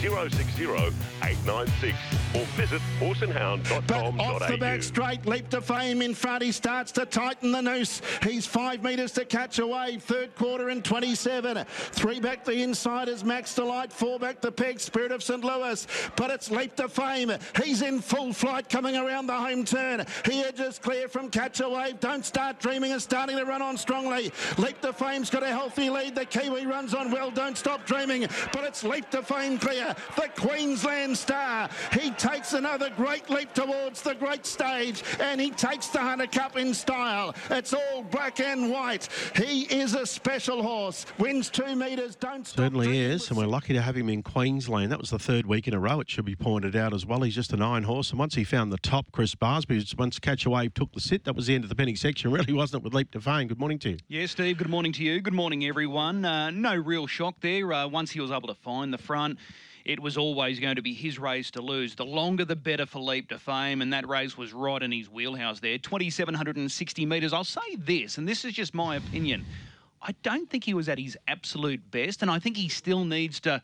060 896 or visit horseandhound.com.au. Off the back straight, leap to fame in front. He starts to tighten the noose. He's five metres to catch a wave. Third quarter in 27. Three back the inside is Max Delight. Four back the peg, Spirit of St. Louis. But it's leap to fame. He's in full flight coming around the home turn. He edges clear from catch a wave. Don't start dreaming is starting to run on strongly. Leap to fame's got a healthy lead. The Kiwi runs on well. Don't stop dreaming. But it's leap to fame clear. The Queensland star. He takes another great leap towards the great stage and he takes the Hunter Cup in style. It's all black and white. He is a special horse. Wins two metres. Don't stop. Certainly is, and we're lucky to have him in Queensland. That was the third week in a row, it should be pointed out as well. He's just a nine horse, and once he found the top, Chris Barsby, once Catch a Wave took the sit, that was the end of the penny section, really, wasn't it, with Leap to Fame? Good morning to you. Yeah, Steve, good morning to you. Good morning, everyone. Uh, no real shock there. Uh, once he was able to find the front, it was always going to be his race to lose. The longer, the better for Leap to Fame, and that race was right in his wheelhouse there. 2,760 metres. I'll say this, and this is just my opinion. I don't think he was at his absolute best, and I think he still needs to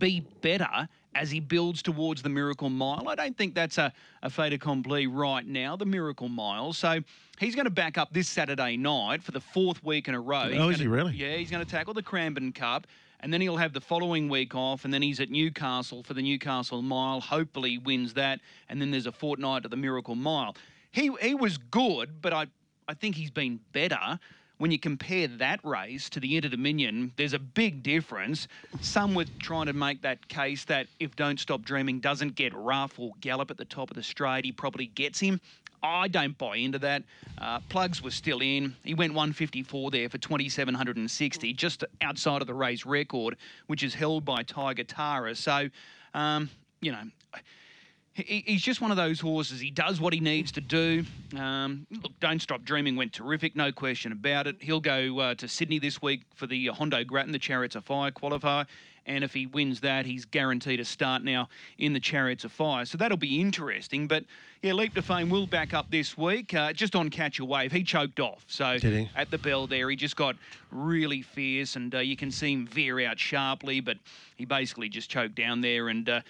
be better as he builds towards the Miracle Mile. I don't think that's a, a fait accompli right now, the Miracle Mile. So he's going to back up this Saturday night for the fourth week in a row. Oh, he's Oh, is gonna- he really? Yeah, he's going to tackle the Cranbourne Cup. And then he'll have the following week off, and then he's at Newcastle for the Newcastle Mile. Hopefully, wins that, and then there's a fortnight at the Miracle Mile. He he was good, but I I think he's been better. When you compare that race to the Inter Dominion, there's a big difference. Some were trying to make that case that if Don't Stop Dreaming doesn't get rough or gallop at the top of the straight, he probably gets him. I don't buy into that. Uh, Plugs was still in. He went 154 there for 2,760, just outside of the race record, which is held by Tiger Tara. So, um, you know, he, he's just one of those horses. He does what he needs to do. Um, look, Don't Stop Dreaming went terrific, no question about it. He'll go uh, to Sydney this week for the Hondo Grattan, the Chariots of Fire qualifier. And if he wins that, he's guaranteed a start now in the Chariots of Fire. So that'll be interesting. But yeah, Leap to Fame will back up this week. Uh, just on Catch a Wave, he choked off. So at the bell there, he just got really fierce, and uh, you can see him veer out sharply. But he basically just choked down there and. Uh,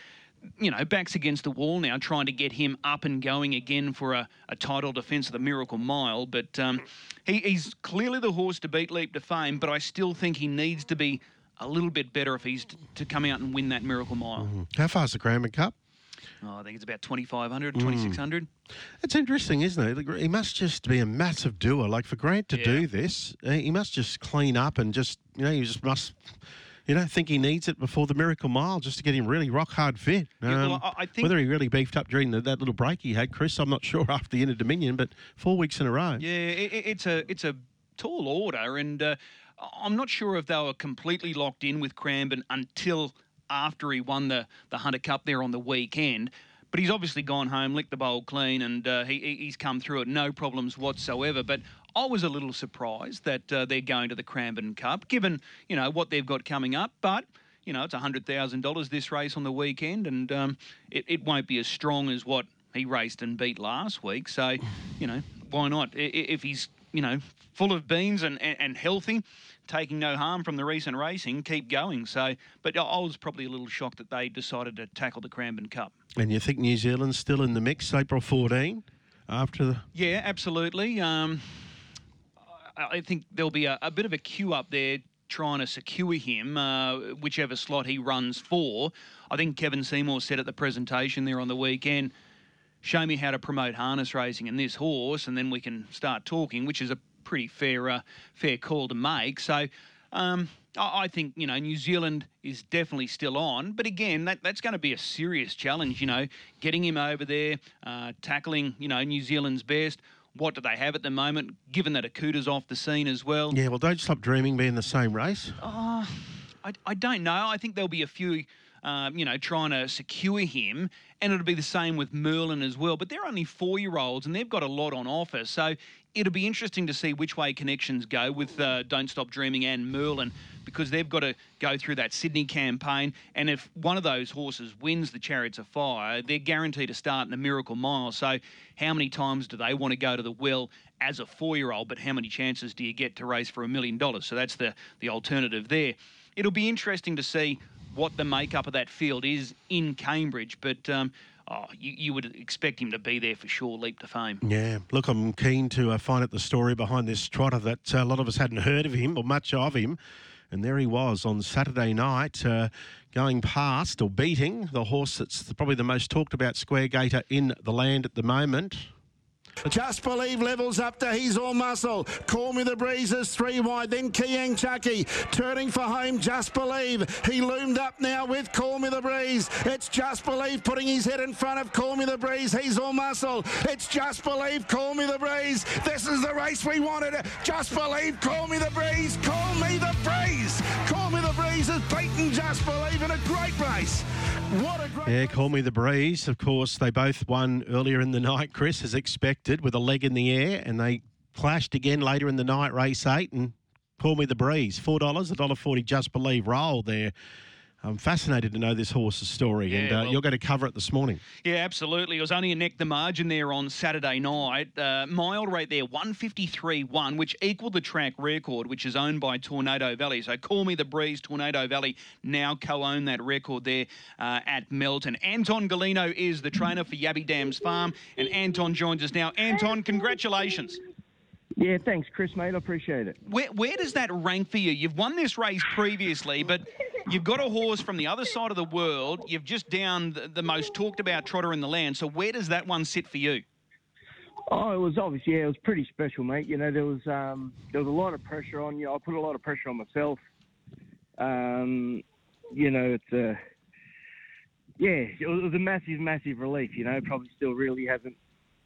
you know, backs against the wall now, trying to get him up and going again for a, a title defence of the Miracle Mile. But um, he, he's clearly the horse to beat Leap to Fame, but I still think he needs to be a little bit better if he's t- to come out and win that Miracle Mile. How far's the Cranbourne Cup? Oh, I think it's about 2,500, 2,600. It's interesting, isn't it? He must just be a massive doer. Like for Grant to Yeah. do this, he must just clean up and just, you know, he just must, you know, think he needs it before the Miracle Mile just to get him really rock hard fit. Yeah, well, Um, I- whether he really beefed up during the, that little break he had, Chris, I'm not sure after the Inter Dominion, but four weeks in a row. Yeah, it- it's a it's a tall order, and uh, I'm not sure if they were completely locked in with Cranbourne until after he won the the Hunter Cup there on the weekend. But he's obviously gone home, licked the bowl clean, and uh, he, he- he's come through it no problems whatsoever. But I was a little surprised that uh, they're going to the Cranbourne Cup, given you know what they've got coming up. But you know it's hundred thousand dollars this race on the weekend, and um, it, it won't be as strong as what he raced and beat last week. So, you know, why not? If he's, you know, full of beans and, and, and healthy, taking no harm from the recent racing, keep going. So, but I- was probably a little shocked that they decided to tackle the Cranbourne Cup. And you think New Zealand's still in the mix, April 14, after the. Yeah, absolutely. Um, I I think there'll be a, a bit of a queue up there trying to secure him, uh, whichever slot he runs for. I think Kevin Seymour said at the presentation there on the weekend, show me how to promote harness racing in this horse, and then we can start talking, which is a pretty fair uh, fair call to make. So. Um, I I think you know New Zealand is definitely still on, but again, that, that's going to be a serious challenge. You know, getting him over there, uh, tackling you know New Zealand's best. What do they have at the moment? Given that Akuta's off the scene as well, Yeah, well, don't stop dreaming be in the same race. I, I don't know. I think there'll be a few um, you know, trying to secure him. And it'll be the same with Merlin as well. But they're only four year olds and they've got a lot on offer. So it'll be interesting to see which way connections go with uh, Don't Stop Dreaming and Merlin because they've got to go through that Sydney campaign. And if one of those horses wins the Chariots of Fire, they're guaranteed to start in the Miracle Mile. So, how many times do they want to go to the well as a four year old? But how many chances do you get to race for a million dollars? So, that's the, the alternative there. It'll be interesting to see what the makeup of that field is in Cambridge. But um, oh, you, you, would expect him to be there for sure, leap to fame. Yeah, look, I'm keen to uh, find out the story behind this trotter that uh, a lot of us hadn't heard of him or much of him. And there he was on Saturday night, uh, going past or beating the horse that's probably the most talked about square gaiter in the land at the moment. Just Believe levels up to He's All Muscle. Call Me the Breezes three wide. Then Keayang Chucky turning for home. Just Believe. He loomed up now with Call Me the Breeze. It's Just Believe putting his head in front of Call Me the Breeze. He's All Muscle. It's Just Believe. Call Me the Breeze. This is the race we wanted. Just Believe. Call Me the Breeze. Call Me the Breeze. Call Me the Breeze has beaten Just Believe in a great race. What a great Yeah, Call Me the Breeze. Of course, they both won earlier in the night, Chris, as expected with a leg in the air, and they clashed again later in the night, race eight, and Call Me the Breeze. $4, $1.40 Just Believe roll there. I'm fascinated to know this horse's story, Yeah, and uh, well- you're going to cover it this morning. Yeah, absolutely. It was only a neck the margin there on Saturday night. Uh, mile rate there, 153.1, which equalled the track record, which is owned by Tornado Valley. So call me the breeze. Tornado Valley now co-own that record there uh, at Melton. Anton Golino is the trainer for Yabby Dams Farm, and Anton joins us now. Anton, congratulations. Yeah, thanks, Chris, mate. I appreciate it. Where, where does that rank for you? You've won this race previously, but you've got a horse from the other side of the world. You've just downed the, the most talked about trotter in the land. So where does that one sit for you? Oh, it was obviously yeah, it was pretty special, mate. You know, there was um, there was a lot of pressure on you. I put a lot of pressure on myself. Um, you know, it's a yeah, it was, a massive, massive relief. You know, probably still really hasn't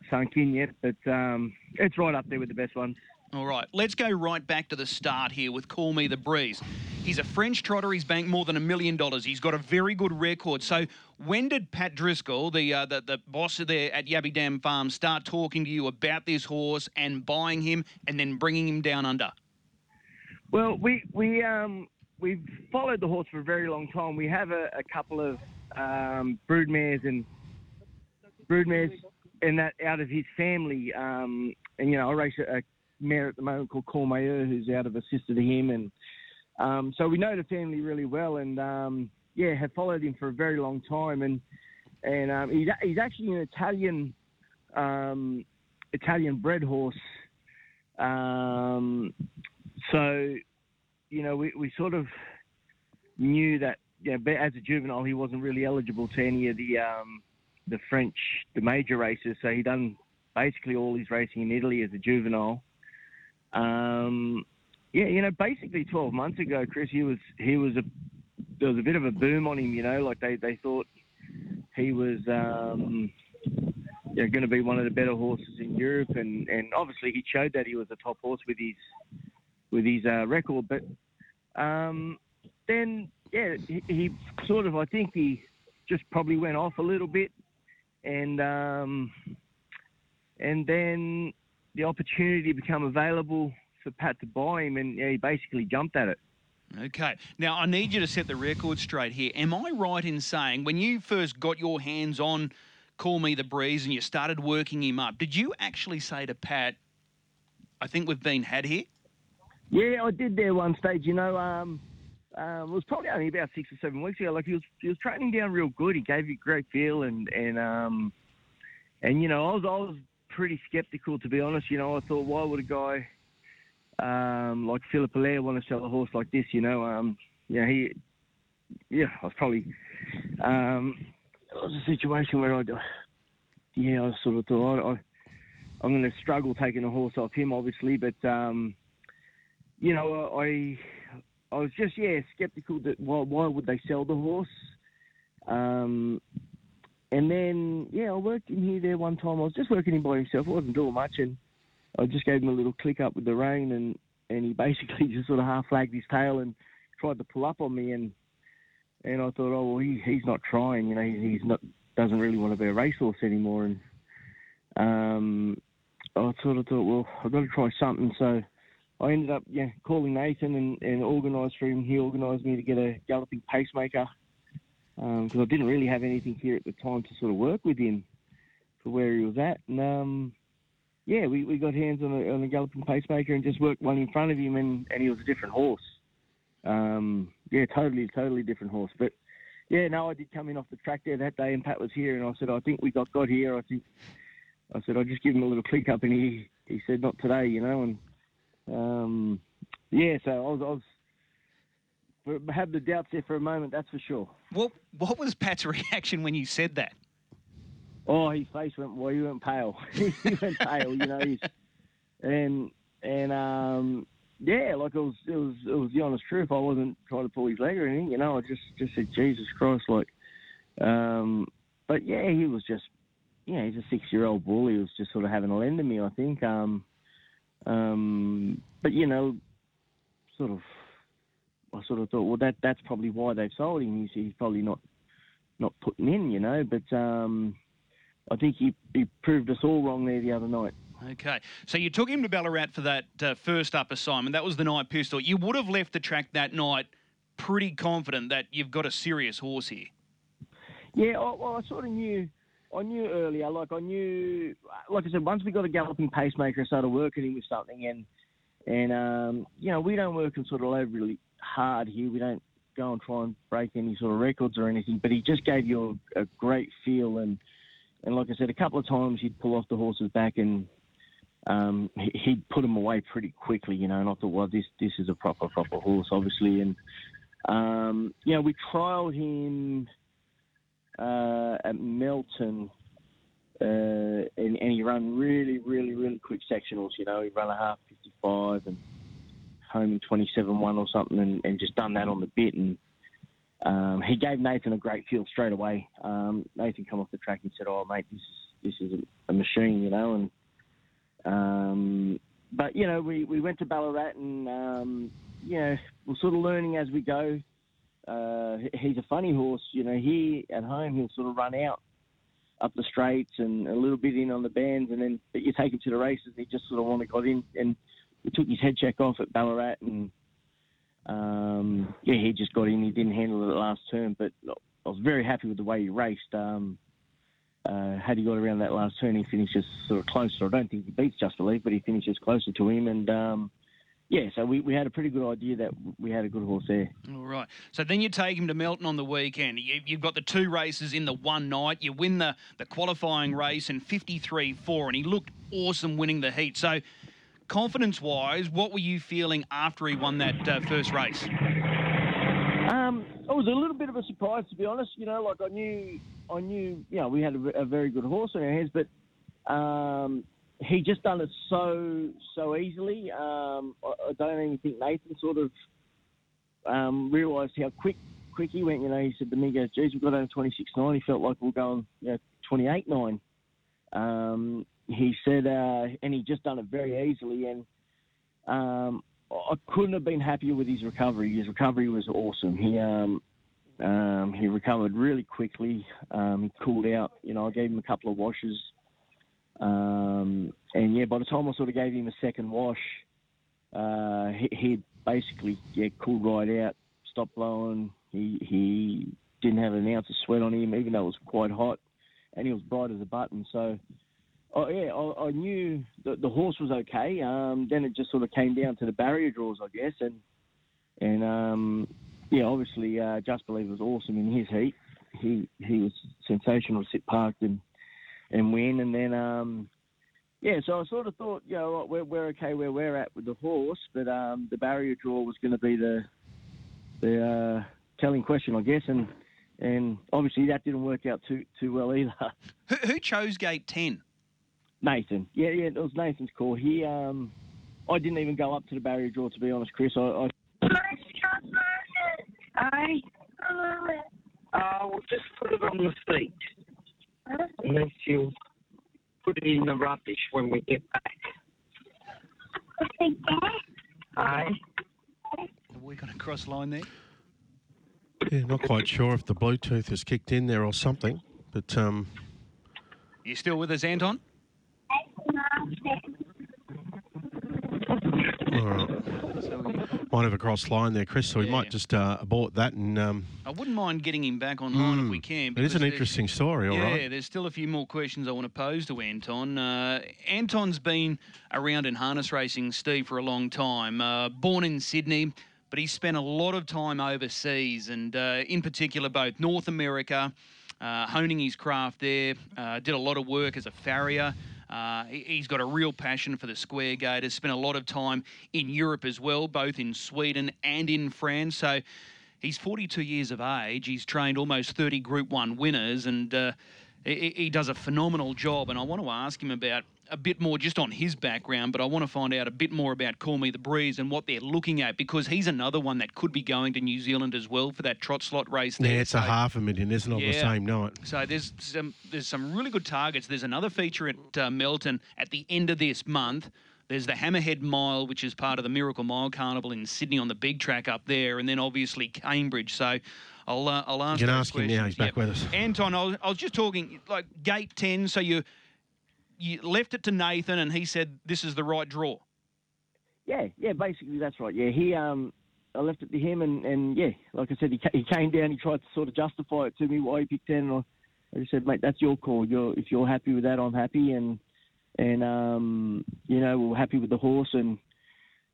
sunk in yet, but um, it's right up there with the best ones. All right, let's go right back to the start here with Call Me the Breeze. He's a French trotter. He's banked more than a million dollars. He's got a very good record. So, when did Pat Driscoll, the uh, the, the boss there at Yabby Dam Farm, start talking to you about this horse and buying him and then bringing him down under? Well, we we um we've followed the horse for a very long time. We have a, a couple of um, broodmares and broodmares and that out of his family. Um, and you know, I race a, mare at the moment called Cormayer, who's out of a sister to him, and um, so we know the family really well. And um, yeah, have followed him for a very long time. And and um, he's he's actually an Italian um, Italian bred horse. Um, so you know, we, we sort of knew that know, as a juvenile, he wasn't really eligible to any of the um, the French, the major races. So he done basically all his racing in Italy as a juvenile. Um, yeah, you know, basically 12 months ago, Chris, he was he was a there was a bit of a boom on him. You know, like they they thought he was. Um, you know, going to be one of the better horses in Europe, and, and obviously he showed that he was a top horse with his with his uh, record. But um, then, yeah, he, he sort of, I think he just probably went off a little bit, and um, and then the opportunity become available for Pat to buy him, and yeah, he basically jumped at it. Okay. Now, I need you to set the record straight here. Am I right in saying when you first got your hands on Call Me the Breeze and you started working him up, did you actually say to Pat, I think we've been had here? Yeah, I did there one stage. You know, um, um, it was probably only about six or seven weeks ago. Like he was, he was training down real good. He gave you a great feel, and and um, and you know, I was I was pretty skeptical to be honest. You know, I thought, why would a guy um, like Philip Allaire want to sell a horse like this? You know, um, yeah, he, yeah, I was probably, um, it was a situation where I, yeah, I sort of thought I, I I'm going to struggle taking a horse off him, obviously, but. Um, you know, I I was just yeah skeptical that why why would they sell the horse, um, and then yeah I worked him here there one time. I was just working him by himself. I wasn't doing much, and I just gave him a little click up with the rein, and and he basically just sort of half flagged his tail and tried to pull up on me, and and I thought, oh well, he, he's not trying. You know, he, he's not doesn't really want to be a racehorse anymore. And um, I sort of thought, well, I've got to try something. So I ended up yeah calling Nathan and, and organised for him. He organised me to get a galloping pacemaker because um, I didn't really have anything here at the time to sort of work with him for where he was at. And um, yeah, we, we got hands on a, on a galloping pacemaker and just worked one in front of him, and, and he was a different horse. Um, yeah, totally, totally different horse. But yeah, no, I did come in off the track there that day, and Pat was here, and I said, I think we got got here. I think I said I'll just give him a little click up, and he he said not today, you know, and um, yeah, so I was, I was have the doubts there for a moment, that's for sure. What What was Pat's reaction when you said that? Oh, his face went well. He went pale. he went pale, you know. He's, and and um, yeah, like it was it was it was the honest truth. I wasn't trying to pull his leg or anything, you know. I just just said Jesus Christ, like. Um, but yeah, he was just yeah, he's a six year old bull. He was just sort of having a lend to me, I think. Um, um, but you know, sort of I sort of thought, well, that that's probably why they've sold him. He's, he's probably not not putting in, you know. But um, I think he, he proved us all wrong there the other night. Okay, so you took him to Ballarat for that uh, first up assignment. That was the night pistol. You would have left the track that night pretty confident that you've got a serious horse here. Yeah, I, well, I sort of knew. I knew earlier, like I knew, like I said, once we got a galloping pacemaker, I started working him with something, and and um, you know we don't work him sort of overly hard here. We don't go and try and break any sort of records or anything, but he just gave you a, a great feel. And, and like I said, a couple of times he'd pull off the horse's back and um, he, he'd put him away pretty quickly, you know. And I thought, well, this this is a proper proper horse, obviously. And um, you know, we trialled him uh, at Melton. Uh, and, and he ran really, really, really quick sectionals. You know, he ran a half 55 and home in 27-1 or something and, and just done that on the bit. And um, he gave Nathan a great feel straight away. Um, Nathan come off the track and said, "Oh, mate, this is this is a, a machine," you know. And um, but you know, we, we went to Ballarat and um, you know we're sort of learning as we go. Uh, he's a funny horse, you know. He at home he'll sort of run out up the straights and a little bit in on the bands, and then but you take him to the races, and he just sort of want to got in and we took his head check off at Ballarat, and um, yeah, he just got in. He didn't handle it last turn, but I was very happy with the way he raced. Um, uh, had he got around that last turn, he finishes sort of closer. I don't think he beats Just Believe, but he finishes closer to him. And um, yeah, so we, we had a pretty good idea that we had a good horse there. All right. So then you take him to Melton on the weekend. You, have got the two races in the one night. You win the, the qualifying race in 53 4, and he looked awesome winning the heat. So confidence wise, what were you feeling after he won that uh, first race? Um, it was a little bit of a surprise, to be honest. You know, like I knew, I knew, you know, we had a, a very good horse in our hands, but um, he just done it so so easily. Um, I, I, don't even think Nathan sort of um, realised how quick quick he went. You know, he said to me, "Goes, geez, we got over twenty six nine. He felt like we are going, you know, twenty eight nine. Um, he said, uh, and he just done it very easily. And um, I couldn't have been happier with his recovery. His recovery was awesome. He um, um, he recovered really quickly. Um, he cooled out. You know, I gave him a couple of washes. Um, and yeah, by the time I sort of gave him a second wash, uh, he, he basically yeah cooled right out, stopped blowing. He he didn't have an ounce of sweat on him, even though it was quite hot, and he was bright as a button. So Oh yeah, I, I knew the, the horse was okay. Um, then it just sort of came down to the barrier draws, I guess, and and um, yeah, obviously uh, Just Believe was awesome in his heat. He he was sensational, to sit parked and and win, and then um, yeah, so I sort of thought, you know, we're we're okay where we're at with the horse, but um, the barrier draw was going to be the the uh, telling question, I guess, and and obviously that didn't work out too too well either. Who, who chose gate ten? Nathan. Yeah, yeah, it was Nathan's call. He, um, I didn't even go up to the barrier draw to be honest, Chris. I, I Hey, uh, we'll just put it on the seat. And then she'll put it in the rubbish when we get back. Aye. Have we got a cross line there? Yeah, not quite sure if the Bluetooth has kicked in there or something, but um, You still with us, Anton? All right. So we- might have a cross line there, Chris. So we Yeah. might just uh, abort that and. Um, I wouldn't mind getting him back online if hmm, we can. It is because an there's- interesting story, all yeah, right. there's still a few more questions I want to pose to Anton. Uh, Anton's been around in harness racing, Steve, for a long time. Uh, born in Sydney, but he spent a lot of time overseas, and uh, in particular, both North America, uh, honing his craft there. Uh, did a lot of work as a farrier. Uh, he- he's got a real passion for the square gate. Has spent a lot of time in Europe as well, both in Sweden and in France. So he's 42 years of age. He's trained almost 30 Group One winners, and uh, he, he does a phenomenal job. And I want to ask him about a bit more just on his background, but I want to find out a bit more about Call Me the Breeze and what they're looking at because he's another one that could be going to New Zealand as well for that trot slot race. Yeah, there. it's a half a million, isn't it, on the same night? so there's some there's some really good targets. There's another feature at uh, Melton at the end of this month. There's the Hammerhead Mile, which is part of the Miracle Mile Carnival in Sydney on the big track up there, and then obviously Cambridge. So I'll uh, I'll ask. You can ask him now, he's back questions. with us. Anton, I was, I was just talking like gate ten. So you you left it to Nathan, and he said this is the right draw. Yeah, yeah, basically that's right. Yeah, he um, I left it to him, and, and yeah, like I said, he, he came down, he tried to sort of justify it to me why he picked ten, and I, just said, mate, that's your call. You're if you're happy with that, I'm happy, and and um, you know, we're happy with the horse, and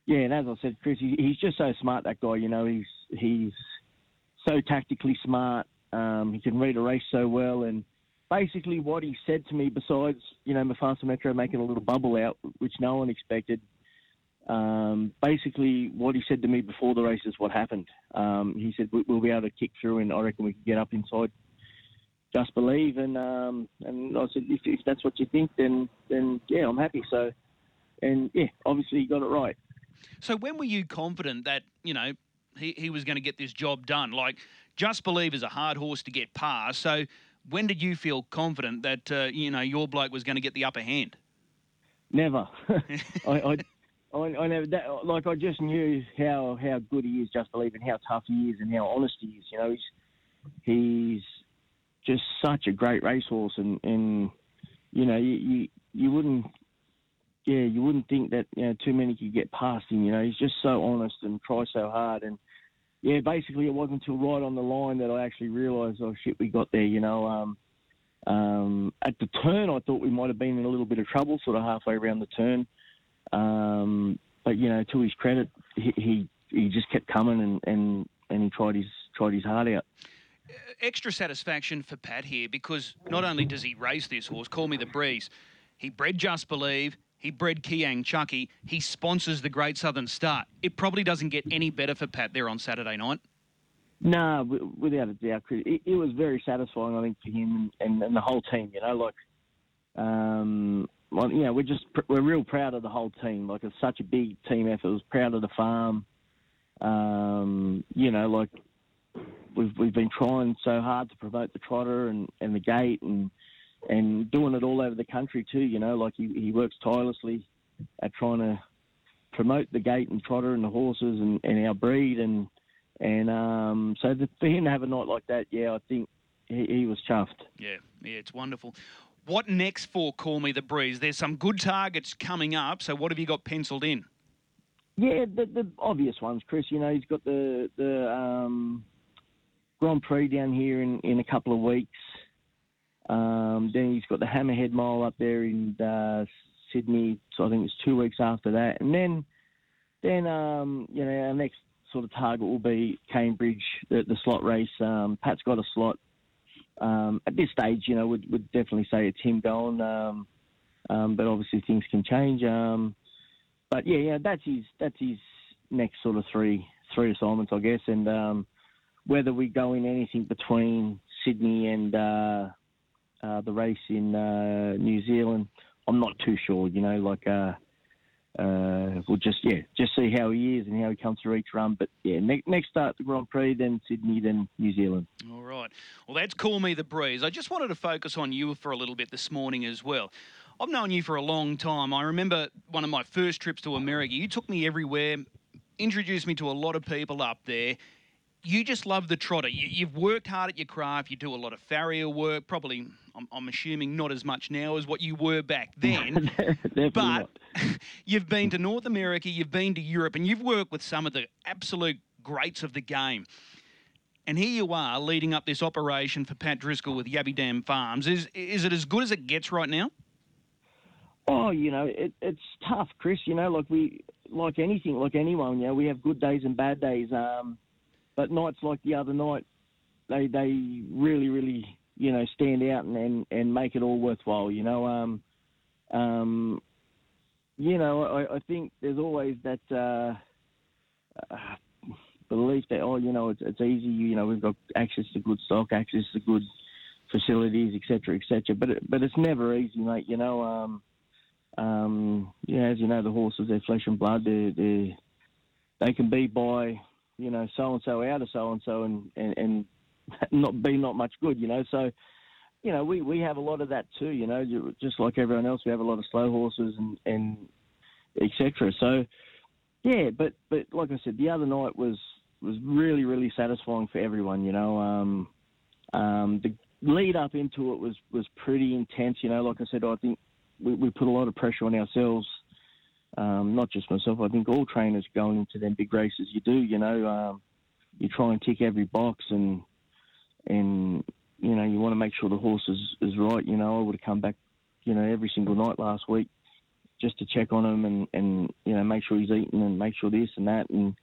yeah, and as I said, Chris, he, he's just so smart. That guy, you know, he's he's so tactically smart. Um, he can read a race so well, and basically what he said to me, besides you know Mufasa Metro making a little bubble out, which no one expected. Um, basically, what he said to me before the race is what happened. Um, he said "We- we'll be able to kick through, and I reckon we can get up inside. Just believe, and um, and I said if, if that's what you think, then then yeah, I'm happy. So, and yeah, obviously he got it right. So when were you confident that you know he, he was going to get this job done? Like, Just Believe is a hard horse to get past. So when did you feel confident that uh, you know your bloke was going to get the upper hand? Never. I, I, I, I never. That, like I just knew how how good he is. Just believing how tough he is and how honest he is. You know, he's he's just such a great racehorse, and and you know you you, you wouldn't. Yeah, you wouldn't think that you know too many could get past him. You know, he's just so honest and tries so hard. And yeah, basically, it wasn't until right on the line that I actually realised, oh shit, we got there. You know, um, um, at the turn, I thought we might have been in a little bit of trouble, sort of halfway around the turn. Um, but you know, to his credit, he he, he just kept coming and, and, and he tried his tried his heart out. Extra satisfaction for Pat here because not only does he race this horse, Call Me the Breeze, he bred Just Believe. He bred Keayang Chucky. He sponsors the Great Southern Star. It probably doesn't get any better for Pat there on Saturday night. No, without a doubt, It, it was very satisfying, I think, for him and, and the whole team. You know, like, um, well, you know, we're just we're real proud of the whole team. Like, it's such a big team effort. We're proud of the farm. Um, you know, like we've we've been trying so hard to promote the trotter and, and the gate and and doing it all over the country too. You know, like he, he works tirelessly at trying to promote the gate and trotter and the horses and, and our breed and and um, so the, for him to have a night like that, yeah, I think he, he was chuffed. Yeah, yeah, it's wonderful. What next for Call Me the Breeze? There's some good targets coming up. So what have you got penciled in? Yeah, the, the obvious ones, Chris. You know, he's got the the um, Grand Prix down here in, in a couple of weeks. Um, then he's got the Hammerhead Mile up there in uh, Sydney. So I think it's two weeks after that, and then then um, you know our next sort of target will be Cambridge, the, the slot race. Um, Pat's got a slot. Um, at this stage, you know, we'd, we'd definitely say it's him going. Um, um, but obviously things can change. But yeah, yeah, that's his that's his next sort of three three assignments, I guess. And whether we go in anything between Sydney and uh, uh, the race in uh, New Zealand, I'm not too sure. You know, like uh, uh, we'll just yeah, just see how he is and how he comes through each run. But yeah, ne- next start the Grand Prix, then Sydney, then New Zealand. All right. Well, that's Call Me the Breeze. I just wanted to focus on you for a little bit this morning as well. I've known you for a long time. I remember one of my first trips to America. You took me everywhere, introduced me to a lot of people up there. you just love the trotter. You, you've worked hard at your craft. You do a lot of farrier work. Probably, I'm, I'm assuming, not as much now as what you were back then. But you've been to North America, you've been to Europe, and you've worked with some of the absolute greats of the game. And here you are leading up this operation for Pat Driscoll with Yabby Dam Farms. Is is it as good as it gets right now? Oh, you know, it, it's tough, Chris. You know, like we, like anything, like anyone, you know, we have good days and bad days. Um, but nights like the other night, they they really, really, you know, stand out and and, and make it all worthwhile. You know, um, um, you know, I, I think there's always that uh, uh, belief that oh, you know, it's it's easy. You know, we've got access to good stock, access to good facilities, etc., etc. But it, but it's never easy, mate. You know. Um, um, yeah, as you know, the horses, they're flesh and blood. They they they can be by you know so and so out of so and so and and not be not much good. You know, so you know we we have a lot of that too. You know, just like everyone else, we have a lot of slow horses and and etc. So yeah, but but like I said, the other night was was really really satisfying for everyone. You know, um, um, the lead up into it was was pretty intense. You know, like I said, I think we, we put a lot of pressure on ourselves. Um, not just myself. I think all trainers going into them big races, you do. You know, um, you try and tick every box, and and you know you want to make sure the horse is, is right. You know, I would have come back, you know, every single night last week just to check on him and and you know make sure he's eating and make sure this and that and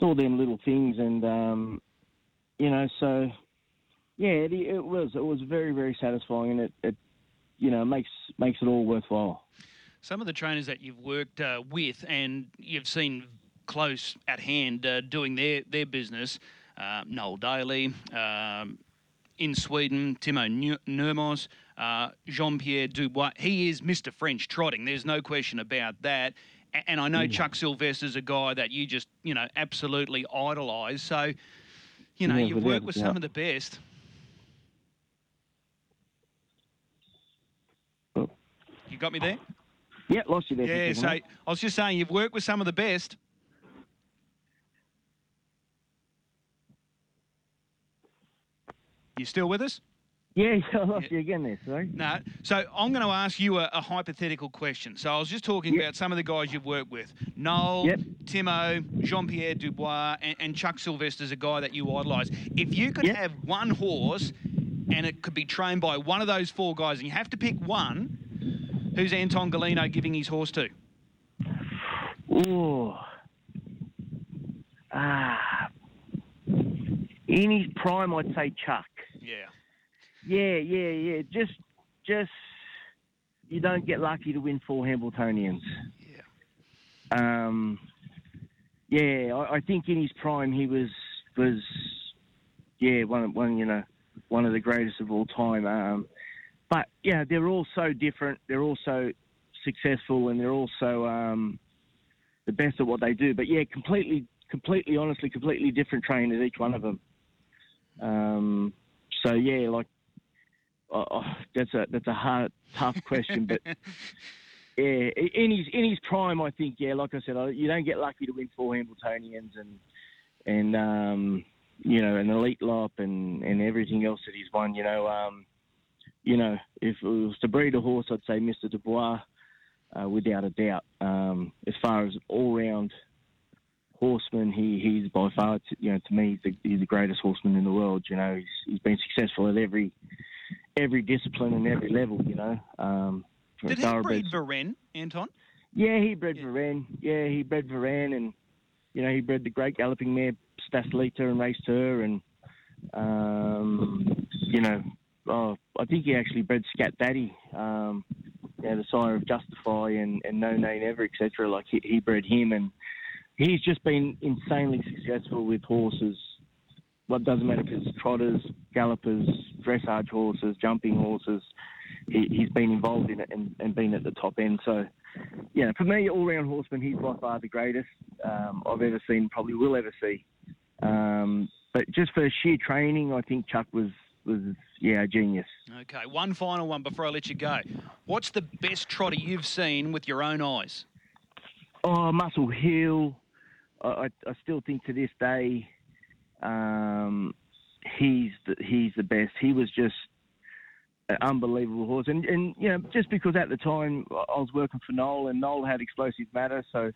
all them little things and um, you know so yeah it, it was it was very very satisfying and it, it you know makes makes it all worthwhile. Some of the trainers that you've worked uh, with and you've seen close at hand uh, doing their, their business, uh, Noel Daley, um, in Sweden, Timo Nu- Nurmos, uh, Jean Pierre Dubois. He is Mr. French trotting. There's no question about that. And I know Chuck Sylvester's a guy that you just, you know, absolutely idolise. So, you know, Yeah, you've worked with doubt. some of the best. Oh. You got me there? Yeah, lost you there. Yeah, so. I was just saying you've worked with some of the best. You still with us? yeah, I lost you again there. Sorry. No. So I'm going to ask you a, a hypothetical question. So I was just talking Yep. about some of the guys you've worked with: Noel, Yep. Timo, Jean-Pierre Dubois, and, and Chuck Sylvester's a guy that you idolise. If you could Yep. have one horse, and it could be trained by one of those four guys, and you have to pick one, who's Anton Golino giving his horse to? Ooh. Ah. In his prime, I'd say Chuck. Yeah. Yeah, yeah, yeah. Just, just you don't get lucky to win four Hambletonians. Yeah. Um, yeah, I, I think in his prime he was was yeah one of- one you know one of the greatest of all time. Um, but yeah, they're all so different. They're all so successful, and they're also um, the best at what they do. But yeah, completely, completely, honestly, completely different trainers, each one of them. Um, so yeah, like oh, oh, that's a that's a hard, tough question, but. Yeah, in his in his prime, I think. Yeah, like I said, you don't get lucky to win four Hambletonians and and um, you know an Elitlopp and, and everything else that he's won. You know, um, you know, if it was to breed a horse, I'd say Mr. Dubois, uh, without a doubt. Um, as far as all round horseman, he he's by far, you know, to me, he's the, he's the greatest horseman in the world. You know, he's he's been successful at every every discipline and every level. You know. Um, Did he breed Varenne, Anton? yeah, he bred Yeah. Varenne. Yeah, he bred Varenne, and you know he bred the great galloping mare Stacelita and raced her, and um, you know, oh, I think he actually bred Scat Daddy, um, you know, the sire of Justify and, and No Nay Never, etc. Like he, he bred him, and he's just been insanely successful with horses. What doesn't matter if it's trotters, gallopers, dressage horses, jumping horses. He, he's been involved in it and, and been at the top end. So, yeah, for me, all round horseman, he's by far the greatest um, I've ever seen, probably will ever see. Um, but just for sheer training, I think Chuck was, was yeah, a genius. Okay, one final one before I let you go. What's the best trotter you've seen with your own eyes? Oh, Muscle Hill. I, I, still think to this day, Um, he's the, he's the best. He was just an unbelievable horse, and and you know just because at the time I was working for Noel, and Noel had explosive matter, so you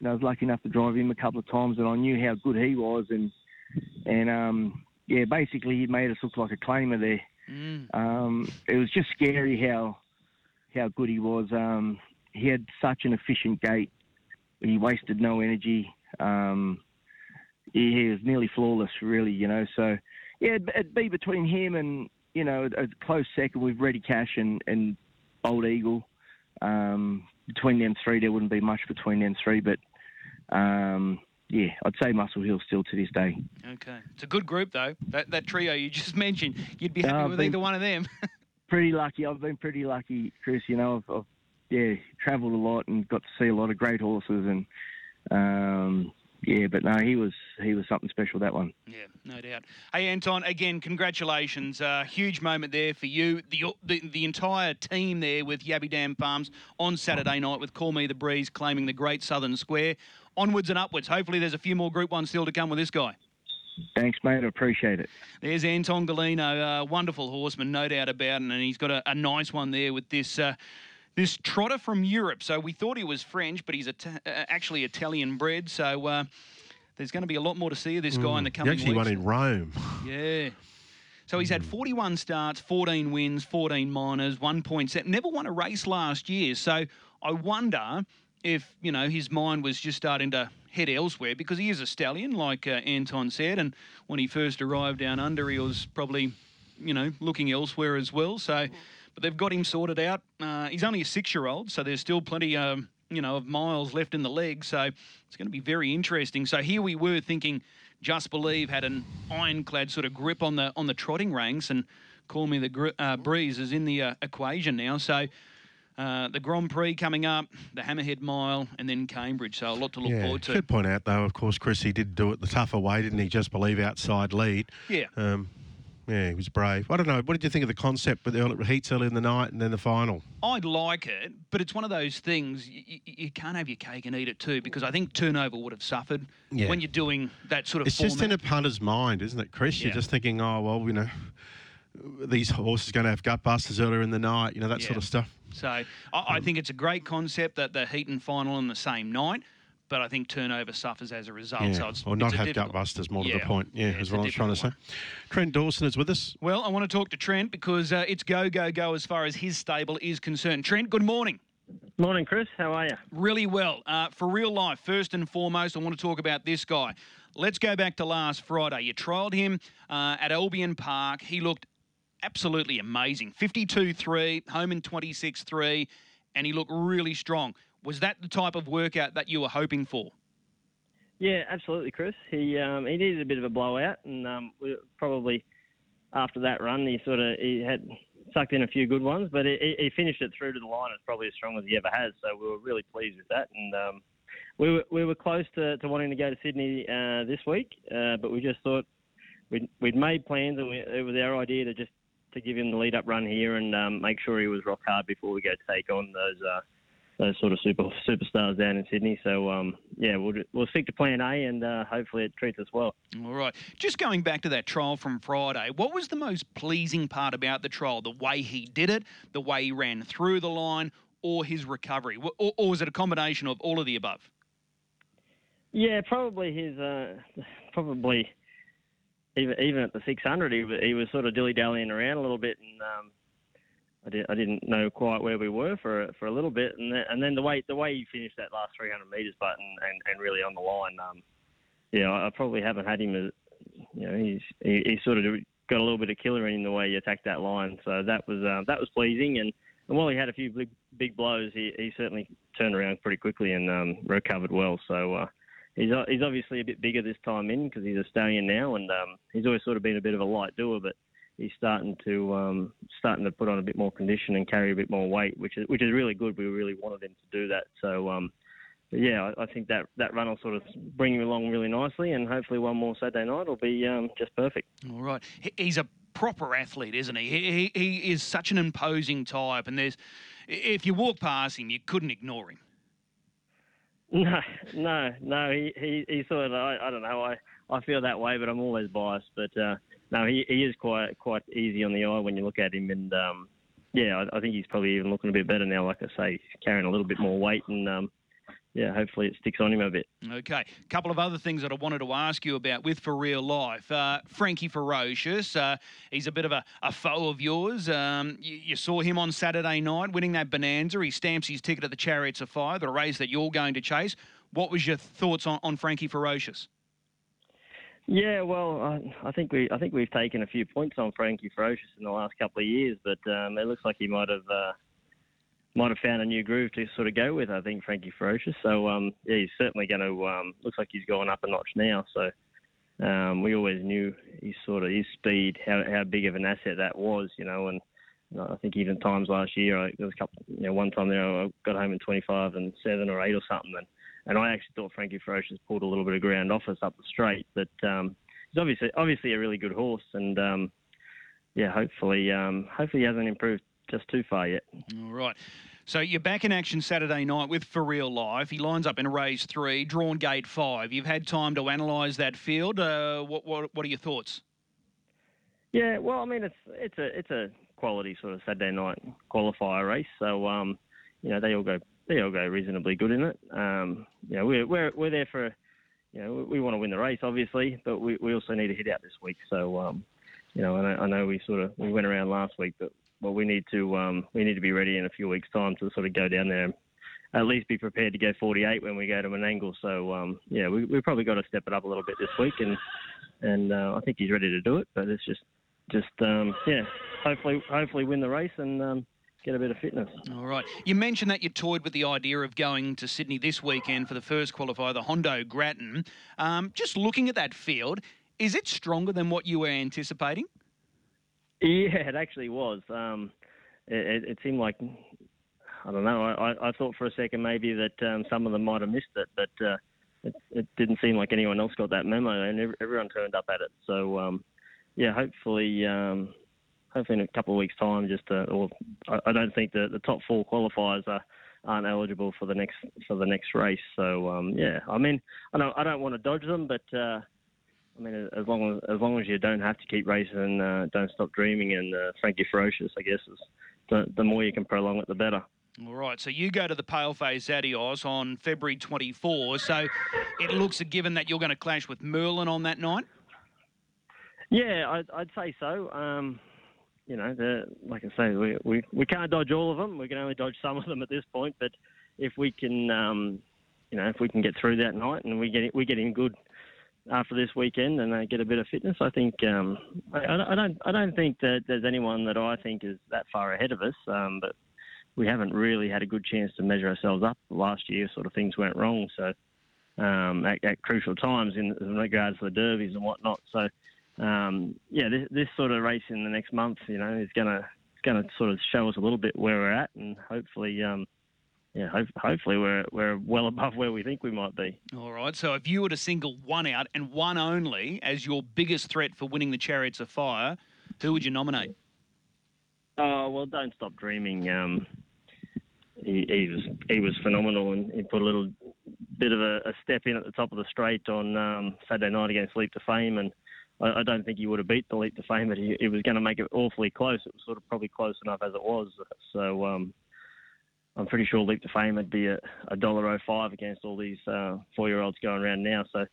know, I was lucky enough to drive him a couple of times, and I knew how good he was, and and um, yeah, basically he made us look like a claimer there. Mm. Um, it was just scary how how good he was. Um, he had such an efficient gait. He wasted no energy. Um, he, he was nearly flawless, really. You know, so yeah, it'd, it'd be between him and you know a close second with Ready Cash and and Bold Eagle. Um, between them three, there wouldn't be much between them three, but um, yeah, I'd say Muscle Hill still to this day. Okay, it's a good group though. That that trio you just mentioned, you'd be happy Uh, with either one of them. pretty lucky. I've been pretty lucky, Chris. You know, I've, I've yeah travelled a lot and got to see a lot of great horses, and um, yeah. But no, he was he was something special that one. Yeah, no doubt. Hey, Anton, again, congratulations. Uh, huge moment there for you. The, the the entire team there with Yabby Dam Farms on Saturday night with Call Me the Breeze claiming the Great Southern Square. Onwards and upwards. Hopefully, there's a few more Group 1 still to come with this guy. Thanks, mate. I appreciate it. There's Anton Golino, uh, wonderful horseman, no doubt about it, and he's got a, a nice one there with this uh, this trotter from Europe. So we thought he was French, but he's Ita- uh, actually Italian bred. So uh, there's going to be a lot more to see of this guy in the He coming actually weeks. won in Rome. Yeah. So he's had 41 starts, 14 wins, 14 minors, 1.7. Never won a race last year. So I wonder if, you know, his mind was just starting to head elsewhere because he is a stallion, like uh, Anton said. And when he first arrived down under, he was probably, you know, looking elsewhere as well. So, but they've got him sorted out. Uh, he's only a six year old, so there's still plenty, um, you know, of miles left in the leg. So it's going to be very interesting. So here we were thinking just Believe had an ironclad sort of grip on the on the trotting ranks, and Call Me the Gr- uh, Breeze is in the uh, equation now. So uh, the Grand Prix coming up, the Hammerhead Mile, and then Cambridge. So a lot to look yeah, forward to. should point out though, of course, Chris, he did do it the tougher way, didn't he? Just believe outside lead. Yeah. Um, yeah, he was brave. I don't know. What did you think of the concept with the early- heats early in the night and then the final? I'd like it, but it's one of those things you, you can't have your cake and eat it too because I think turnover would have suffered Yeah. when you're doing that sort of It's just in a punter's mind, isn't it, Chris? Yeah. You're just thinking, oh well, you know, these horses are going to have gut busters earlier in the night, you know, that Yeah. sort of stuff. So I, I mm. think it's a great concept that the heat and final on the same night, but I think turnover suffers as a result. Yeah. So it's, or not it's a have difficult- gut busters, more to the point. Yeah, Yeah, is it's what a I was trying to say. difficult Trent Dawson is with us. Well, I want to talk to Trent because uh, it's go, go, go as far as his stable is concerned. Trent, good morning. Morning, Chris. How are you? Really well. Uh, for real life, first and foremost, I want to talk about this guy. Let's go back to last Friday. You trialled him uh, at Albion Park. He looked absolutely amazing 52 3, home in 26 3, and he looked really strong. Was that the type of workout that you were hoping for? Yeah, absolutely, Chris. He um, he needed a bit of a blowout, and um, probably after that run, he sort of he had sucked in a few good ones, but he, he finished it through to the line. It's probably as strong as he ever has. So we were really pleased with that, and um, we were we were close to, to wanting to go to Sydney uh, this week, uh, but we just thought we'd we'd made plans, and we, it was our idea to just to give him the lead up run here and um, make sure he was rock hard before we go take on those. Uh, those sort of super superstars down in Sydney. So um, yeah, we'll we'll stick to Plan A, and uh, hopefully it treats us well. All right. Just going back to that trial from Friday, what was the most pleasing part about the trial? The way he did it, the way he ran through the line, or his recovery? Or, or, was it a combination of all of the above? Yeah, probably his uh, probably even even at the 600, he was, he was sort of dilly dallying around a little bit, and um, I, did, I didn't know quite where we were for a- for a little bit, and then, and then the way the way he finished that last 300 meters button and, and really on the line, um, yeah, I I probably haven't had him as you know he's he, he sort of got a little bit of killer in the way he attacked that line, so that was uh, that was pleasing, and, and while he had a few big big blows, he, he certainly turned around pretty quickly and um, recovered well, so. Uh, He's, he's obviously a bit bigger this time in because he's a stallion now, and um, he's always sort of been a bit of a light doer, but he's starting to um, starting to put on a bit more condition and carry a bit more weight, which is which is really good. We really wanted him to do that. So um, yeah, I, I think that that run will sort of bring him along really nicely, and hopefully one more Saturday night will be um, just perfect. All right. He's a proper athlete, isn't he? He, he? he is such an imposing type, and there's if you walk past him, you couldn't ignore him. No, no, no. He he, he sort of I, I don't know. I, I feel that way, but I'm always biased. But uh, no, he, he is quite quite easy on the eye when you look at him, and um, yeah, I, I think he's probably even looking a bit better now. Like I say, carrying a little bit more weight, and um, yeah, hopefully it sticks on him a bit. Okay, a couple of other things that I wanted to ask you about with for real life. Uh, Frankie Ferocious, uh, he's a bit of a, a foe of yours. Um, you, you, saw him on Saturday night winning that Bonanza. He stamps his ticket at the Chariots of Fire, the race that you're going to chase. What was your thoughts on, on Frankie Ferocious? Yeah, well, I, I think we I think we've taken a few points on Frankie Ferocious in the last couple of years, but um, it looks like he might have uh, might have found a new groove to sort of go with. I think Frankie Ferocious. So um, yeah, he's certainly going to. Um, looks like he's going up a notch now. So um, we always knew his sort of his speed, how how big of an asset that was, you know, and. I think even times last year, I, there was a couple, you know, one time there I got home in 25 and seven or eight or something, and and I actually thought Frankie Ferocious pulled a little bit of ground off us up the straight. But um, he's obviously obviously a really good horse, and um, yeah, hopefully um, hopefully he hasn't improved just too far yet. All right. So you're back in action Saturday night with For Real Life. He lines up in a race three, drawn gate five. You've had time to analyse that field. Uh, what, what what are your thoughts? Yeah, well, I mean, it's it's a it's a quality sort of Saturday night qualifier race. So um, you know they all go they all go reasonably good in it. Um, you know, we're we're we're there for, you know, we, we want to win the race, obviously, but we, we also need to hit out this week. So, um, you know, I know, I know we sort of we went around last week, but well, we need to um, we need to be ready in a few weeks' time to sort of go down there. and At least be prepared to go 48 when we go to Menangle. So um, yeah, we we probably got to step it up a little bit this week, and and uh, I think he's ready to do it. But it's just just um, yeah, hopefully hopefully win the race and um, get a bit of fitness. All right. You mentioned that you toyed with the idea of going to Sydney this weekend for the first qualifier, the Hondo Grattan. Um, just looking at that field, is it stronger than what you were anticipating? Yeah, it actually was. Um, it, it, seemed like I don't know. I, I thought for a second maybe that um, some of them might have missed it, but uh, it, it, didn't seem like anyone else got that memo, and everyone turned up at it. So um, yeah, hopefully um, hopefully in a couple of weeks' time. Just to, or I, don't think the the top four qualifiers are aren't eligible for the next for the next race. So um, yeah, I mean, I don't I don't want to dodge them, but uh, I mean, as long as as long as you don't have to keep racing, uh, don't stop dreaming, and uh, Frankie Ferocious, I guess, is the, the more you can prolong it, the better. All right, so you go to the Paleface Adios on February 24. So it looks a given that you're going to clash with Merlin on that night. Yeah, I'd, I'd say so. Um, you know, like I say, we, we, we can't dodge all of them. We can only dodge some of them at this point. But if we can, um, you know, if we can get through that night and we get we get in good after this weekend and they get a bit of fitness, I think um, I, I, don't I don't think that there's anyone that I think is that far ahead of us. Um, but we haven't really had a good chance to measure ourselves up. Last year, sort of things went wrong. So um, at, at, crucial times in, in regards to the derbies and whatnot. So um, yeah, this, this sort of race in the next month, you know, is gonna gonna sort of show us a little bit where we're at, and hopefully, um, yeah, ho- hopefully we're we're well above where we think we might be. All right. So if you were to single one out and one only as your biggest threat for winning the Chariots of Fire, who would you nominate? Oh well, don't stop dreaming. Um, he, he, was he was phenomenal, and he put a little bit of a, a step in at the top of the straight on um, Saturday night against Leap to Fame, and I, I don't think he would have beat the leap to fame, but he, he was going to make it awfully close. It was sort of probably close enough as it was. So um, I'm pretty sure leap to fame would be a dollar oh five against all these uh, four year olds going around now. So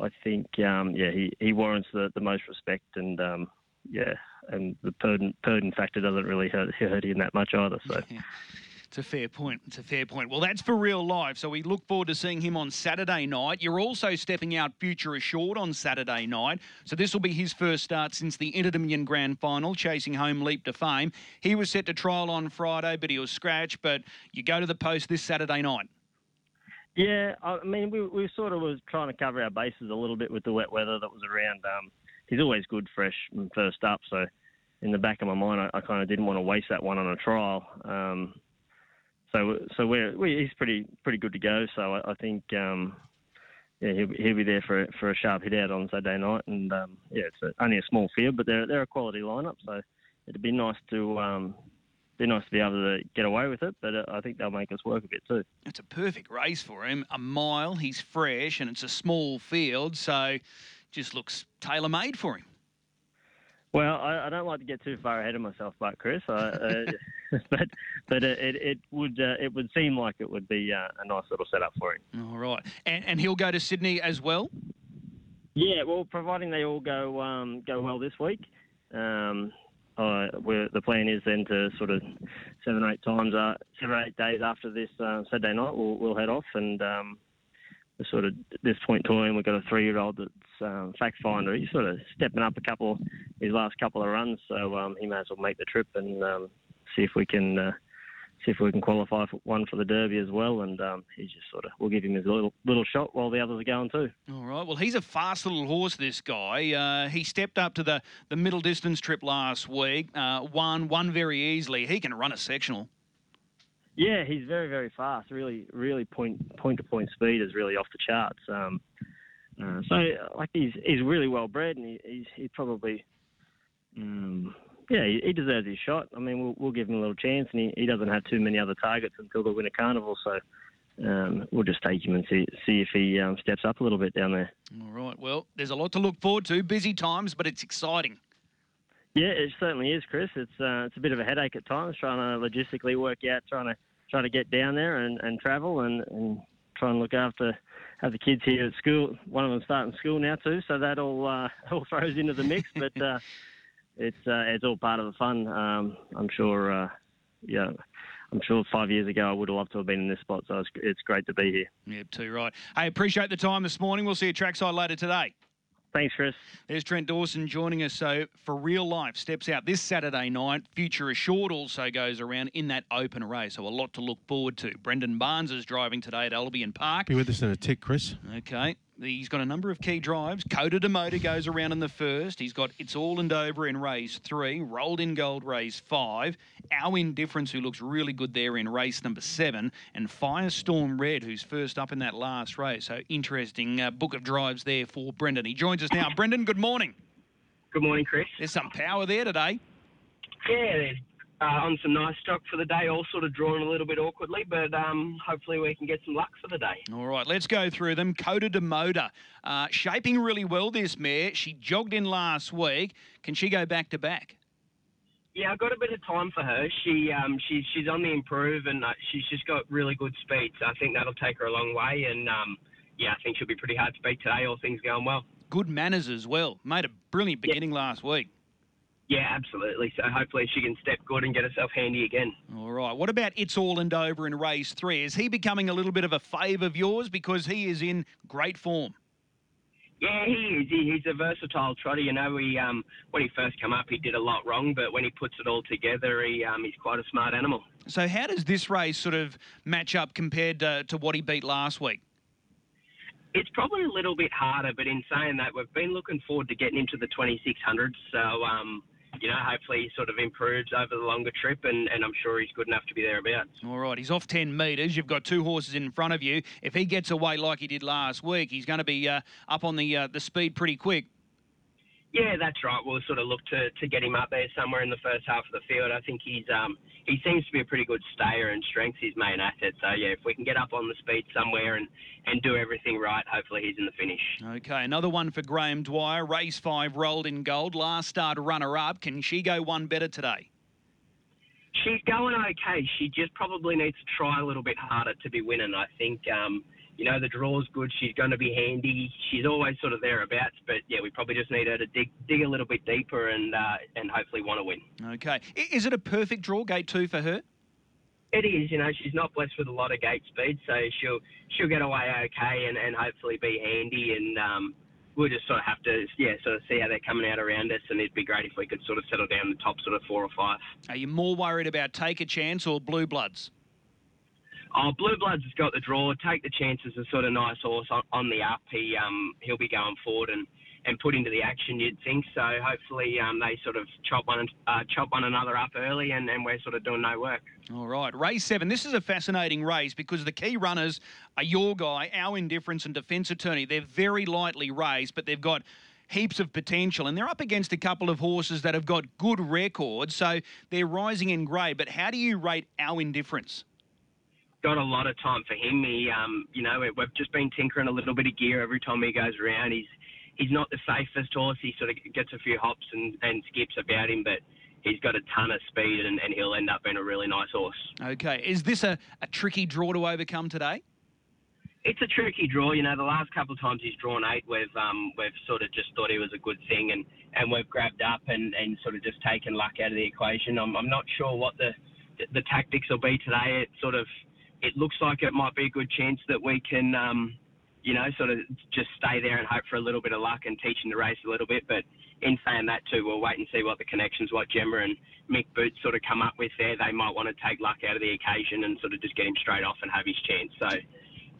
I think um, yeah, he, he warrants the, the most respect and um, yeah, and the Purdon, Purdon factor doesn't really hurt, hurt him that much either. So. It's a fair point. It's a fair point. Well, that's for real life. So we look forward to seeing him on Saturday night. You're also stepping out Future Assured on Saturday night. So this will be his first start since the Inter Grand Final, chasing home Leap to Fame. He was set to trial on Friday, but he was scratched. But you go to the post this Saturday night. Yeah, I mean, we, we sort of was trying to cover our bases a little bit with the wet weather that was around. Um, he's always good, fresh, and first up. So in the back of my mind, I, I kind of didn't want to waste that one on a trial. Um, so so we're we, he's pretty pretty good to go. So I, I think um, yeah he'll, he'll, be there for for a sharp hit out on Saturday night, and um, yeah it's a, only a small field, but they're they're a quality lineup. So it'd be nice to um, be nice to be able to get away with it, but uh, I think they'll make us work a bit too. It's a perfect race for him. A mile, he's fresh, and it's a small field, so just looks tailor made for him. Well, I, I, don't like to get too far ahead of myself, but Chris, I, uh, but but it, it would uh, it would seem like it would be uh, a nice little setup for him. All right, and and he'll go to Sydney as well. Yeah, well, providing they all go um, go well this week, um, uh, the plan is then to sort of seven or eight times, uh, seven or eight days after this uh, Saturday night, we'll, we'll head off and um, we're sort of at this point in time, we've got a three-year-old that's um, fact finder. He's sort of stepping up a couple his last couple of runs, so um, he may as well make the trip and um, see if we can uh, see if we can qualify for one for the Derby as well. And um, he's just sort of we'll give him his little little shot while the others are going too. All right. Well, he's a fast little horse. This guy. Uh, he stepped up to the the middle distance trip last week. Uh, won won very easily. He can run a sectional. Yeah, he's very very fast. Really really point point to point speed is really off the charts. Um, uh, so like he's he's really well bred and he, he's he probably um, yeah, he, he, deserves his shot. I mean, we'll, we'll give him a little chance, and he, he doesn't have too many other targets until the Winter Carnival. So um, we'll just take him and see see if he um, steps up a little bit down there. All right. Well, there's a lot to look forward to. Busy times, but it's exciting. Yeah, it certainly is, Chris. It's uh, it's a bit of a headache at times trying to logistically work out, trying to trying to get down there and, and travel and, and try and look after have the kids here at school. One of them starting school now too, so that all uh, all throws into the mix. But uh, it's uh, it's all part of the fun. Um, I'm sure. Uh, yeah. I'm sure five years ago I would have loved to have been in this spot, so it's, it's great to be here. Yep, too right. Hey, appreciate the time this morning. We'll see you trackside later today. Thanks, Chris. There's Trent Dawson joining us. So, for real life, steps out this Saturday night. Future Assured also goes around in that open race. So, a lot to look forward to. Brendan Barnes is driving today at Albion Park. Be with us in a tick, Chris. Okay. He's got a number of key drives. Coda de Motor goes around in the first. He's got It's All and Over in race three. Rolled in Gold race five. Our Indifference, who looks really good there in race number seven. And Firestorm Red, who's first up in that last race. So interesting uh, book of drives there for Brendan. He joins us now. Brendan, good morning. Good morning, Chris. There's some power there today. Yeah, there's uh, on some nice stock for the day, all sort of drawn a little bit awkwardly, but um, hopefully we can get some luck for the day. All right, let's go through them. Coda de Moda, uh, shaping really well this mare. She jogged in last week. Can she go back to back? Yeah, I've got a bit of time for her. She um, she's she's on the improve and uh, she's just got really good speed. So I think that'll take her a long way. And um, yeah, I think she'll be pretty hard to beat today. All things going well. Good manners as well. Made a brilliant beginning last week. Yeah, absolutely. So hopefully she can step good and get herself handy again. All right. What about It's All and Over in race three? Is he becoming a little bit of a fave of yours because he is in great form? Yeah, he is. He, he's a versatile trotter. You know, he um, when he first came up, he did a lot wrong, but when he puts it all together, he um, he's quite a smart animal. So, how does this race sort of match up compared to, to what he beat last week? It's probably a little bit harder, but in saying that, we've been looking forward to getting into the 2600s. So, um, you know, hopefully he sort of improves over the longer trip, and, and I'm sure he's good enough to be thereabouts. All right, he's off 10 metres. You've got two horses in front of you. If he gets away like he did last week, he's going to be uh, up on the uh, the speed pretty quick. Yeah, that's right. We'll sort of look to, to get him up there somewhere in the first half of the field. I think he's um, he seems to be a pretty good stayer and strength's his main asset. So yeah, if we can get up on the speed somewhere and, and do everything right, hopefully he's in the finish. Okay, another one for Graham Dwyer. Race five rolled in gold. Last start runner up. Can she go one better today? She's going okay. She just probably needs to try a little bit harder to be winning. I think um, you know, the draw's good. She's going to be handy. She's always sort of thereabouts, but yeah, we probably just need her to dig dig a little bit deeper and uh, and hopefully want to win. Okay, is it a perfect draw gate two for her? It is. You know, she's not blessed with a lot of gate speed, so she'll she'll get away okay and, and hopefully be handy. And um, we'll just sort of have to yeah sort of see how they're coming out around us, and it'd be great if we could sort of settle down the top sort of four or five. Are you more worried about take a chance or blue bloods? Oh, Blue Bloods has got the draw. Take the chances. A sort of nice horse on, on the up. He um he'll be going forward and, and put into the action. You'd think so. Hopefully um they sort of chop one uh, chop one another up early and, and we're sort of doing no work. All right, race seven. This is a fascinating race because the key runners are your guy, our indifference and defence attorney. They're very lightly raced, but they've got heaps of potential, and they're up against a couple of horses that have got good records, so they're rising in grade. But how do you rate our indifference? Got a lot of time for him. He, um, you know, we've just been tinkering a little bit of gear every time he goes around. He's he's not the safest horse. He sort of gets a few hops and, and skips about him, but he's got a ton of speed and, and he'll end up being a really nice horse. Okay. Is this a, a tricky draw to overcome today? It's a tricky draw, you know. The last couple of times he's drawn eight, we've um, we've sort of just thought he was a good thing, and, and we've grabbed up and, and sort of just taken luck out of the equation. I'm, I'm not sure what the the tactics will be today. It sort of it looks like it might be a good chance that we can, um, you know, sort of just stay there and hope for a little bit of luck and teach him to race a little bit. But in saying that too, we'll wait and see what the connections, what Gemma and Mick Boots sort of come up with there. They might want to take luck out of the occasion and sort of just get him straight off and have his chance. So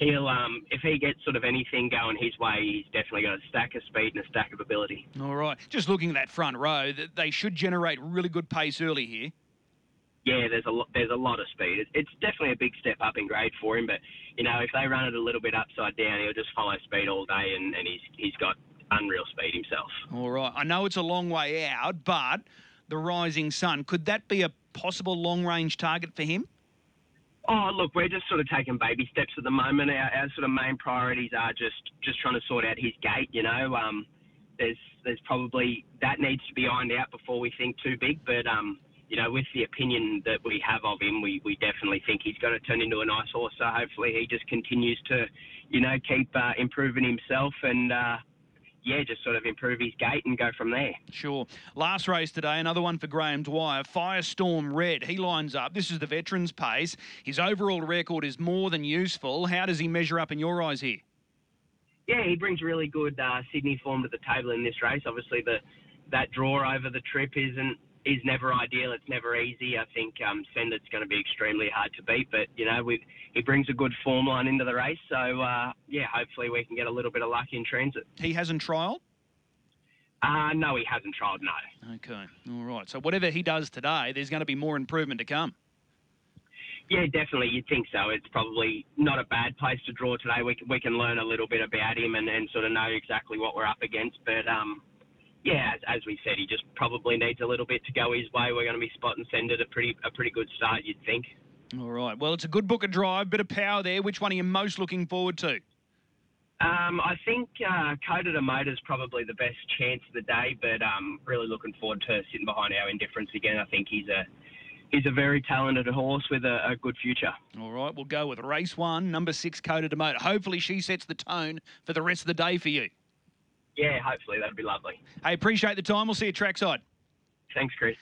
he'll um, if he gets sort of anything going his way, he's definitely got a stack of speed and a stack of ability. All right. Just looking at that front row, they should generate really good pace early here. Yeah, there's a lot, there's a lot of speed. It's definitely a big step up in grade for him, but you know if they run it a little bit upside down, he'll just follow speed all day, and, and he's he's got unreal speed himself. All right. I know it's a long way out, but the rising sun could that be a possible long range target for him? Oh, look, we're just sort of taking baby steps at the moment. Our, our sort of main priorities are just just trying to sort out his gait. You know, um, there's there's probably that needs to be ironed out before we think too big. But um, you know, with the opinion that we have of him, we, we definitely think he's going to turn into a nice horse. So hopefully he just continues to, you know, keep uh, improving himself and. Uh, yeah, just sort of improve his gait and go from there. Sure. Last race today, another one for Graham Dwyer. Firestorm Red. He lines up. This is the veterans' pace. His overall record is more than useful. How does he measure up in your eyes here? Yeah, he brings really good uh, Sydney form to the table in this race. Obviously, the that draw over the trip isn't is never ideal. It's never easy. I think um, Sendit's going to be extremely hard to beat, but you know he brings a good form line into the race. So uh, yeah, hopefully we can get a little bit of luck in transit. He hasn't trialled. Uh, no, he hasn't trialled. No. Okay, all right. So whatever he does today, there's going to be more improvement to come. Yeah, definitely. You'd think so. It's probably not a bad place to draw today. We can, we can learn a little bit about him and, and sort of know exactly what we're up against. But um, yeah, as, as, we said, he just probably needs a little bit to go his way. We're going to be spot and send it a pretty a pretty good start, you'd think. All right. Well, it's a good book of drive, bit of power there. Which one are you most looking forward to? Um, I think uh, Coda Motor is probably the best chance of the day, but um, really looking forward to sitting behind our indifference again. I think he's a he's a very talented horse with a, a, good future. All right, we'll go with race one, number six, Coda Motor. Hopefully, she sets the tone for the rest of the day for you yeah, hopefully that'd be lovely. Hey, appreciate the time. We'll see you trackside. Thanks, Chris.